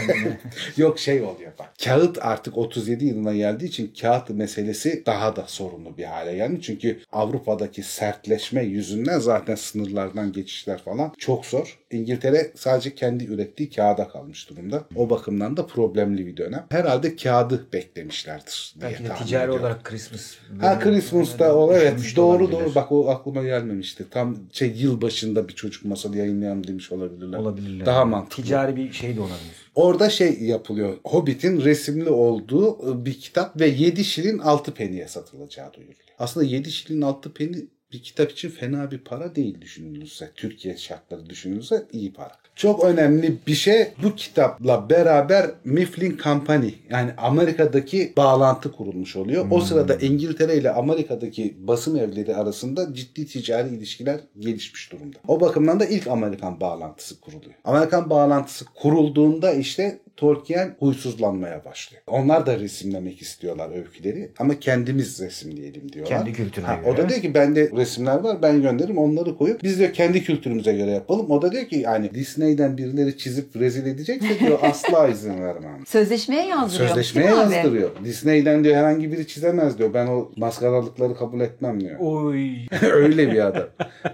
Yok şey oluyor bak. Kağıt artık 37 yılına geldiği için kağıt meselesi daha da sorunlu bir hale geldi. Çünkü Avrupa'daki sertleşme yüzünden zaten sınırlardan geçişler falan çok zor. İngiltere sadece kendi ürettiği kağıda kalmış durumda. O bakımdan da problemli bir dönem. Herhalde kağıdı beklemişlerdir diye Belki tahmin ticari ediyorum. olarak Christmas. Ha Christmas'ta o evet doğru doğru bak o aklıma gelmemişti. Tam şey yıl başında bir çocuk masalı yayınlayalım demiş olabilirler. Olabilirler. Daha mantıklı. Ticari bir şey de olabilir. Orada şey yapılıyor. Hobbit'in resimli olduğu e, bir kitap ve 7 şilin 6 peniye satılacağı duyuruluyor. Aslında 7 şilin 6 peni bir kitap için fena bir para değil düşünülürse. Türkiye şartları düşünülürse iyi para. Çok önemli bir şey bu kitapla beraber Mifflin Company yani Amerika'daki bağlantı kurulmuş oluyor. O sırada İngiltere ile Amerika'daki basım evleri arasında ciddi ticari ilişkiler gelişmiş durumda. O bakımdan da ilk Amerikan bağlantısı kuruluyor. Amerikan bağlantısı kurulduğunda işte Tolkien huysuzlanmaya başlıyor. Onlar da resimlemek istiyorlar öyküleri ama kendimiz resimleyelim diyorlar. Kendi kültürüne Ha, göre. O da diyor ki bende resimler var ben gönderirim onları koyup biz diyor kendi kültürümüze göre yapalım. O da diyor ki yani Disney'den birileri çizip rezil edecekse diyor asla izin vermem. Sözleşmeye yazdırıyor. Sözleşmeye mi abi? yazdırıyor. Disney'den diyor herhangi biri çizemez diyor. Ben o maskaralıkları kabul etmem diyor. Oy. Öyle bir adam.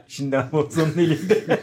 Şimdi Amazon'un elinde.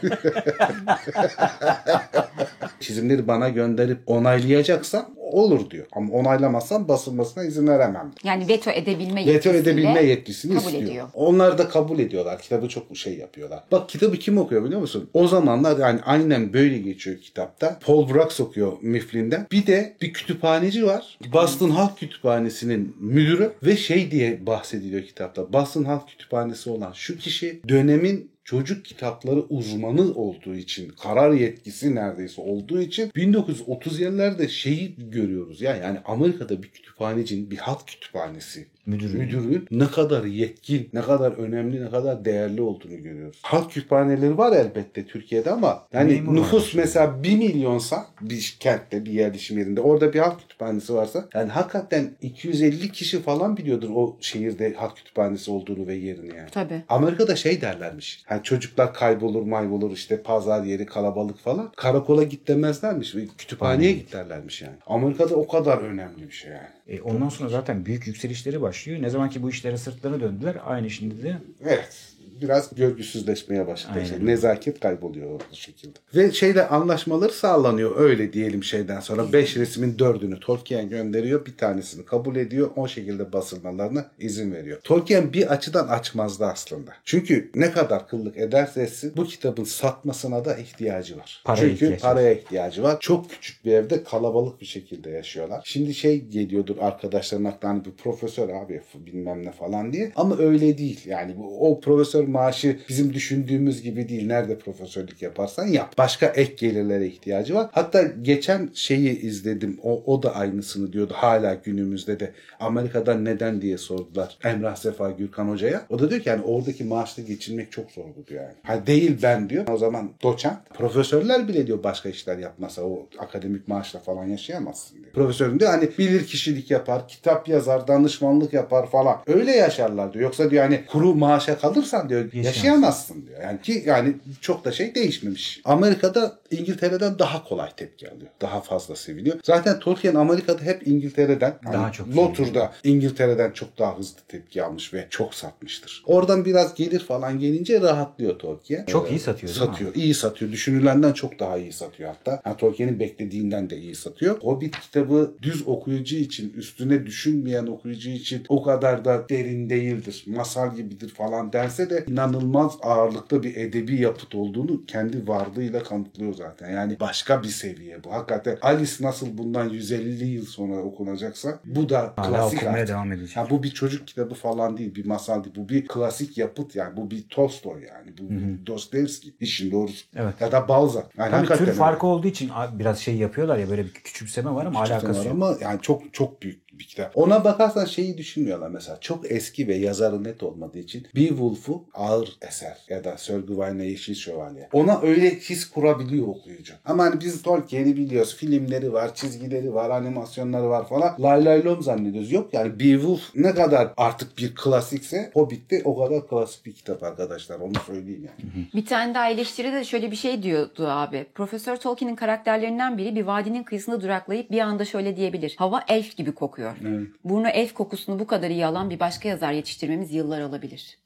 Çizimleri bana gönderip onaylayacaksan olur diyor. Ama onaylamazsan basılmasına izin veremem. Yani veto edebilme Veto yetkisiyle edebilme yetkisini kabul istiyor. ediyor. Onlar da kabul ediyorlar. Kitabı çok şey yapıyorlar. Bak kitabı kim okuyor biliyor musun? O zamanlar yani aynen böyle geçiyor kitapta. Paul Brooks okuyor Mifflin'den. Bir de bir kütüphaneci var. Boston Halk Kütüphanesi'nin müdürü ve şey diye bahsediliyor kitapta. Boston Halk Kütüphanesi olan şu kişi dönemin çocuk kitapları uzmanı olduğu için, karar yetkisi neredeyse olduğu için 1930'larda şeyi görüyoruz. Ya yani Amerika'da bir kütüphanecinin bir halk kütüphanesi Müdürü. müdürünün ne kadar yetkin, ne kadar önemli, ne kadar değerli olduğunu görüyoruz. Halk kütüphaneleri var elbette Türkiye'de ama yani Memur nüfus var. mesela 1 milyonsa bir kentte, bir yerleşim yerinde orada bir halk kütüphanesi varsa yani hakikaten 250 kişi falan biliyordur o şehirde halk kütüphanesi olduğunu ve yerini yani. Tabii. Amerika'da şey derlermiş. Hani çocuklar kaybolur maybolur işte pazar yeri kalabalık falan. Karakola git demezlermiş. Kütüphaneye git derlermiş yani. Amerika'da o kadar önemli bir şey yani. E, ondan sonra zaten büyük yükselişleri başlıyor. Ne zaman ki bu işlere sırtlarını döndüler aynı şimdi de Evet. Biraz görgüsüzleşmeye başladı. Aynen. Nezaket kayboluyor o şekilde. Ve şeyle anlaşmaları sağlanıyor öyle diyelim şeyden sonra. Beş resmin dördünü Tolkien gönderiyor. Bir tanesini kabul ediyor. O şekilde basılmalarına izin veriyor. Tolkien bir açıdan açmazdı aslında. Çünkü ne kadar kıllık ederse etsin bu kitabın satmasına da ihtiyacı var. Paraya Çünkü ihtiyacı paraya ihtiyacı var. Çok küçük bir evde kalabalık bir şekilde yaşıyorlar. Şimdi şey geliyordur arkadaşların aklına hani bir profesör abi bilmem ne falan diye. Ama öyle değil. Yani o profesör maaşı bizim düşündüğümüz gibi değil. Nerede profesörlük yaparsan yap. Başka ek gelirlere ihtiyacı var. Hatta geçen şeyi izledim. O, o da aynısını diyordu. Hala günümüzde de Amerika'dan neden diye sordular. Emrah Sefa Gürkan Hoca'ya. O da diyor ki yani oradaki maaşla geçinmek çok zordu diyor yani. Ha değil ben diyor. O zaman doçent. Profesörler bile diyor başka işler yapmasa o akademik maaşla falan yaşayamazsın diyor. Profesörün diyor hani bilir kişilik yapar, kitap yazar, danışmanlık yapar falan. Öyle yaşarlar diyor. Yoksa diyor hani kuru maaşa kalırsan diyor Yaşayamazsın. yaşayamazsın diyor. Yani ki yani çok da şey değişmemiş. Amerika'da İngiltere'den daha kolay tepki alıyor. Daha fazla seviliyor. Zaten Tolkien Amerika'da hep İngiltere'den Daha hani çok Lotur'da İngiltere'den çok daha hızlı tepki almış ve çok satmıştır. Oradan biraz gelir falan gelince rahatlıyor Tolkien. Çok iyi satıyor değil mi? Satıyor. iyi satıyor. Düşünülenden çok daha iyi satıyor hatta. Yani Tolkien'in beklediğinden de iyi satıyor. Hobbit kitabı düz okuyucu için, üstüne düşünmeyen okuyucu için o kadar da derin değildir. Masal gibidir falan dense de inanılmaz ağırlıkta bir edebi yapıt olduğunu kendi varlığıyla kanıtlıyor zaten. Yani başka bir seviye bu. Hakikaten Alice nasıl bundan 150 yıl sonra okunacaksa bu da hala klasik okumaya artık. devam edecek. Ya bu bir çocuk kitabı falan değil, bir masal değil. Bu bir klasik yapıt yani. Bu bir Tolstoy yani. Bu bir Dostoyevski. İşin doğrusu. Evet. Ya da Balzac. Yani Tabii tür öyle. farkı olduğu için biraz şey yapıyorlar ya böyle bir küçümseme var ama Küçük alakası var yok. ama yani çok çok büyük bir kitap. Ona bakarsan şeyi düşünmüyorlar mesela. Çok eski ve yazarı net olmadığı için Beowulf'u ağır eser ya da Sir Gawain'le Yeşil Şövalye. Ona öyle his kurabiliyor okuyucu. Ama hani biz Tolkien'i biliyoruz. Filmleri var, çizgileri var, animasyonları var falan. Lay lay lom zannediyoruz. Yok yani Beowulf ne kadar artık bir klasikse Hobbit de o kadar klasik bir kitap arkadaşlar. Onu söyleyeyim yani. Bir tane daha eleştiride de şöyle bir şey diyordu abi. Profesör Tolkien'in karakterlerinden biri bir vadinin kıyısında duraklayıp bir anda şöyle diyebilir. Hava elf gibi kokuyor. Burnu elf kokusunu bu kadar iyi alan bir başka yazar yetiştirmemiz yıllar alabilir.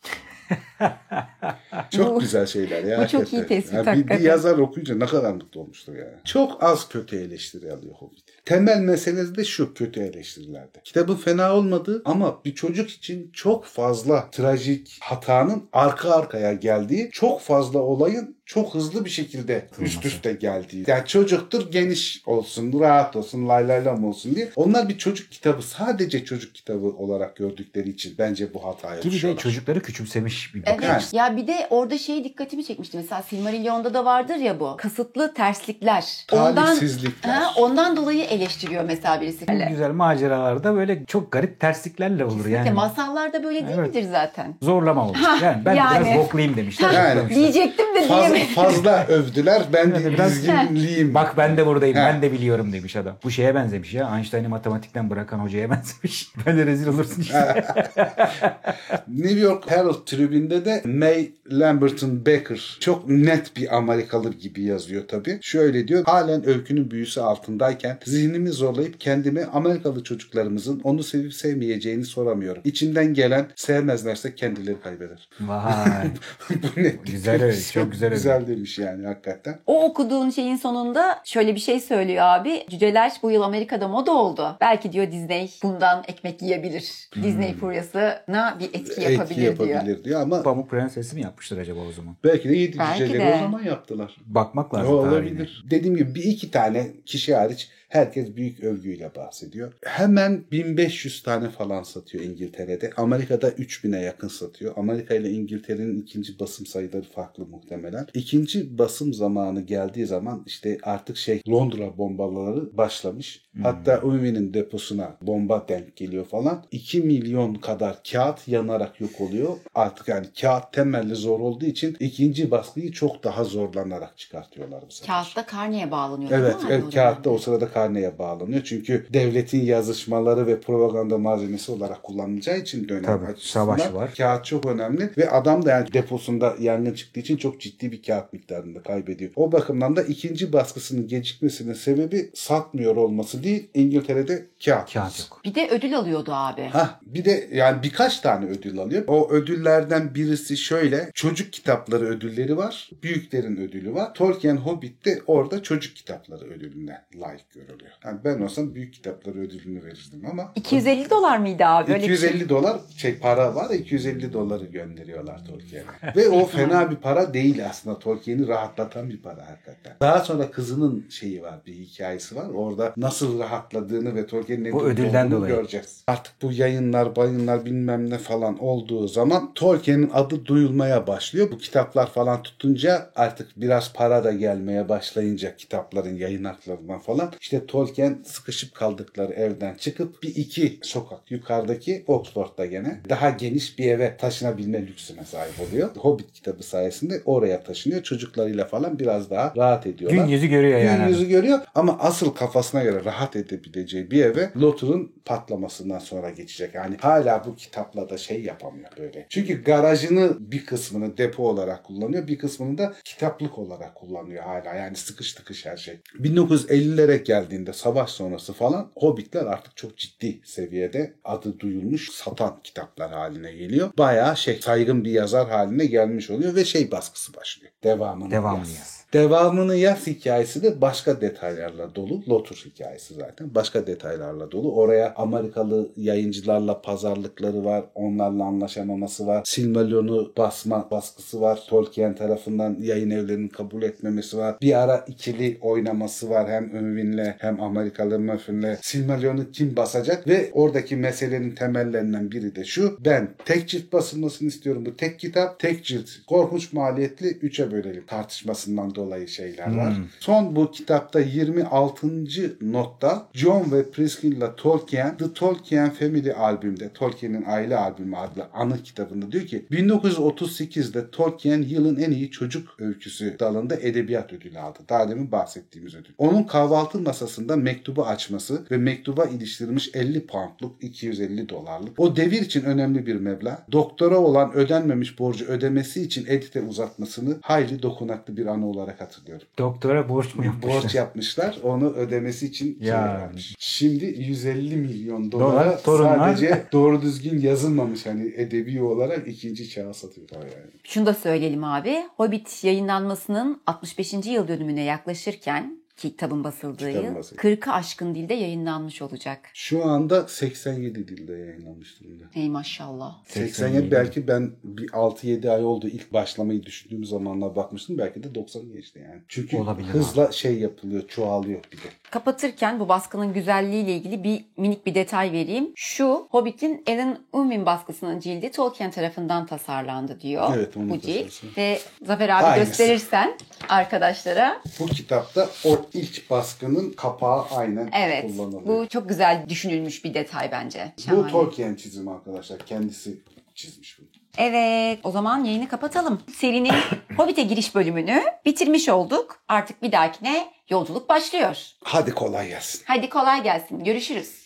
Çok Bu- güzel şeyler ya. bu çok iyi tespit Ya bir, bir yazar okuyunca ne kadar mutlu olmuştur ya. Çok az kötü eleştiri alıyor Hobbit. Temel meselesi de şu kötü eleştirilerde. Kitabın fena olmadığı ama bir çocuk için çok fazla trajik hatanın arka arkaya geldiği, çok fazla olayın çok hızlı bir şekilde üst üste geldiği. Yani çocuktur geniş olsun, rahat olsun, lay lay lam olsun diye. Onlar bir çocuk kitabı, sadece çocuk kitabı olarak gördükleri için bence bu hataya Gibi de çocukları küçümsemiş bir Evet. bakış. Yani. Ya bir de orada şey dikkatimi çekmişti. Mesela Silmarillion'da da vardır ya bu. Kasıtlı terslikler. Talihsizlikler. Ha, ondan dolayı eleştiriyor mesela birisi. En güzel maceralarda böyle çok garip tersliklerle olur Yani. yani. Masallarda böyle değil Evet. midir zaten? Zorlama olur. Yani ben yani. biraz boklayayım demişler. Yani. Diyecektim de fazla, diyemedim. Fazla övdüler. Ben de dizginliyim. Bak ben de buradayım. Ben de biliyorum demiş adam. Bu şeye benzemiş ya. Einstein'ı matematikten bırakan hocaya benzemiş. Böyle rezil olursun işte. New York Herald Tribune'de de May Lamberton Baker çok net bir Amerikalı gibi yazıyor tabii. Şöyle diyor. Halen öykünün büyüsü altındayken zihnimi zorlayıp kendime Amerikalı çocuklarımızın onu sevip sevmeyeceğini soramıyorum. İçimden gelen sevmezlerse kendileri kaybeder. Vay. Bu ne? Güzel öyle, çok güzel öyle. Güzel demiş yani hakikaten. O okuduğun şeyin sonunda şöyle bir şey söylüyor abi. Cüceler bu yıl Amerika'da moda oldu. Belki diyor Disney bundan ekmek yiyebilir. Disney furyasına bir etki yapabilir, Etki diyor. yapabilir diyor ama Pamuk Prensesi mi yapmıştır acaba o zaman? belki de yedi Belki cüceleri de. o zaman yaptılar. Bakmak O lazım tarihine. olabilir. Dediğim gibi bir iki tane kişi hariç Herkes büyük övgüyle bahsediyor. Hemen 1500 tane falan satıyor İngiltere'de. Amerika'da 3000'e yakın satıyor. Amerika ile İngiltere'nin ikinci basım sayıları farklı muhtemelen. İkinci basım zamanı geldiği zaman işte artık şey Londra bombaları başlamış. Hatta Umi'nin deposuna bomba denk geliyor falan. 2 milyon kadar kağıt yanarak yok oluyor. Artık yani kağıt temelli zor olduğu için ikinci baskıyı çok daha zorlanarak çıkartıyorlar bu sefer. Kağıtta karneye bağlanıyor Evet, değil mi? evet O kağıtta o sırada karneye bağlanıyor. Çünkü devletin yazışmaları ve propaganda malzemesi olarak kullanılacağı için dönem Tabii, açısından savaş var. Kağıt çok önemli ve adam da yani deposunda yangın çıktığı için çok ciddi bir kağıt miktarında kaybediyor. O bakımdan da ikinci baskısının gecikmesinin sebebi satmıyor olması değil İngiltere'de kağıt. Kağıt yok. Bir de ödül alıyordu abi. Hah, bir de yani birkaç tane ödül alıyor. O ödüllerden birisi şöyle. Çocuk kitapları ödülleri var. Büyüklerin ödülü var. Tolkien Hobbit de orada çocuk kitapları ödülüne layık görülüyor. Yani ben olsam büyük kitapları ödülünü verirdim ama 250 dolar mıydı abi? Öyle bir şey. 250 dolar şey para var 250 doları gönderiyorlar Tolkien'e. Ve o fena bir para değil aslında. Tolkien'i rahatlatan bir para hakikaten. Daha sonra kızının şeyi var bir hikayesi var. Orada nasıl rahatladığını ve Tolkien'in ne Bu ödülden dolayı. göreceğiz. Artık bu yayınlar bayınlar bilmem ne falan olduğu zaman Tolkien'in adı duyulmaya başlıyor. Bu kitaplar falan tutunca artık biraz para da gelmeye başlayınca kitapların yayın haklarından falan işte Tolkien sıkışıp kaldıkları evden çıkıp bir iki sokak yukarıdaki Oxford'da gene daha geniş bir eve taşınabilme lüksüne sahip oluyor. Hobbit kitabı sayesinde oraya taşınıyor. Çocuklarıyla falan biraz daha rahat ediyorlar. Gün yüzü görüyor Gün yani. yüzü görüyor ama asıl kafasına göre rahat edebileceği bir eve Lotur'un patlamasından sonra geçecek. Yani hala bu kitapla da şey yapamıyor böyle. Çünkü garajını bir kısmını depo olarak kullanıyor. Bir kısmını da kitaplık olarak kullanıyor hala. Yani sıkış tıkış her şey. 1950'lere geldiğinde savaş sonrası falan Hobbitler artık çok ciddi seviyede adı duyulmuş satan kitaplar haline geliyor. Bayağı şey saygın bir yazar haline gelmiş oluyor ve şey baskısı başlıyor. Devamını Devamını yaz. yaz. Devamını yaz hikayesi de başka detaylarla dolu. Lotus hikayesi zaten. Başka detaylarla dolu. Oraya Amerikalı yayıncılarla pazarlıkları var. Onlarla anlaşamaması var. Silmarillion'u basma baskısı var. Tolkien tarafından yayın evlerinin kabul etmemesi var. Bir ara ikili oynaması var. Hem Ömvin'le hem Amerikalı Murphy'le. Silmarillion'u kim basacak? Ve oradaki meselenin temellerinden biri de şu. Ben tek cilt basılmasını istiyorum. Bu tek kitap. Tek cilt. Korkunç maliyetli. Üçe bölelim. Tartışmasından dolayı şeyler var. Son bu kitapta 26. notta John ve Priscilla Tolkien The Tolkien Family albümde Tolkien'in aile albümü adlı anı kitabında diyor ki 1938'de Tolkien yılın en iyi çocuk öyküsü dalında edebiyat ödülü aldı. Daha demin bahsettiğimiz ödül. Onun kahvaltı masasında mektubu açması ve mektuba iliştirilmiş 50 poundluk 250 dolarlık o devir için önemli bir meblağ. Doktora olan ödenmemiş borcu ödemesi için Edith'e uzatmasını hayli dokunaklı bir anı olarak hatırlıyorum. Doktora borç mu yapmışlar? Borç yapmışlar. Onu ödemesi için şey Ya. vermiş. Şimdi 150 milyon Dolar, dolara torunlar. sadece doğru düzgün yazılmamış hani edebi olarak ikinci çağa satıyorlar yani. Şunu da söyleyelim abi. Hobbit yayınlanmasının 65. yıl dönümüne yaklaşırken kitabın basıldığı Kitabın yıl basıldı. 40'ı aşkın dilde yayınlanmış olacak. Şu anda 87 dilde yayınlanmış durumda. Ey maşallah. 87 belki ben bir 6-7 ay oldu ilk başlamayı düşündüğüm zamanlar bakmıştım. Belki de 90 geçti yani. Çünkü Olabilir hızla şey yapılıyor, çoğalıyor bir de. Kapatırken bu baskının güzelliğiyle ilgili bir minik bir detay vereyim. Şu Hobbit'in Alan Unwin baskısının cildi Tolkien tarafından tasarlandı diyor. Evet, onun bu cilt. tasarısı. Ve Zafer abi Aynısı. gösterirsen arkadaşlara. Bu kitapta o ilk baskının kapağı aynen Evet. kullanılıyor. Bu çok güzel düşünülmüş bir detay bence. Bu Şahane. Tolkien çizimi arkadaşlar. Kendisi çizmiş bunu. Evet, o zaman yayını kapatalım. Serinin Hobbit'e giriş bölümünü bitirmiş olduk. Artık bir dahakine yolculuk başlıyor. Hadi kolay gelsin. Hadi kolay gelsin. Görüşürüz.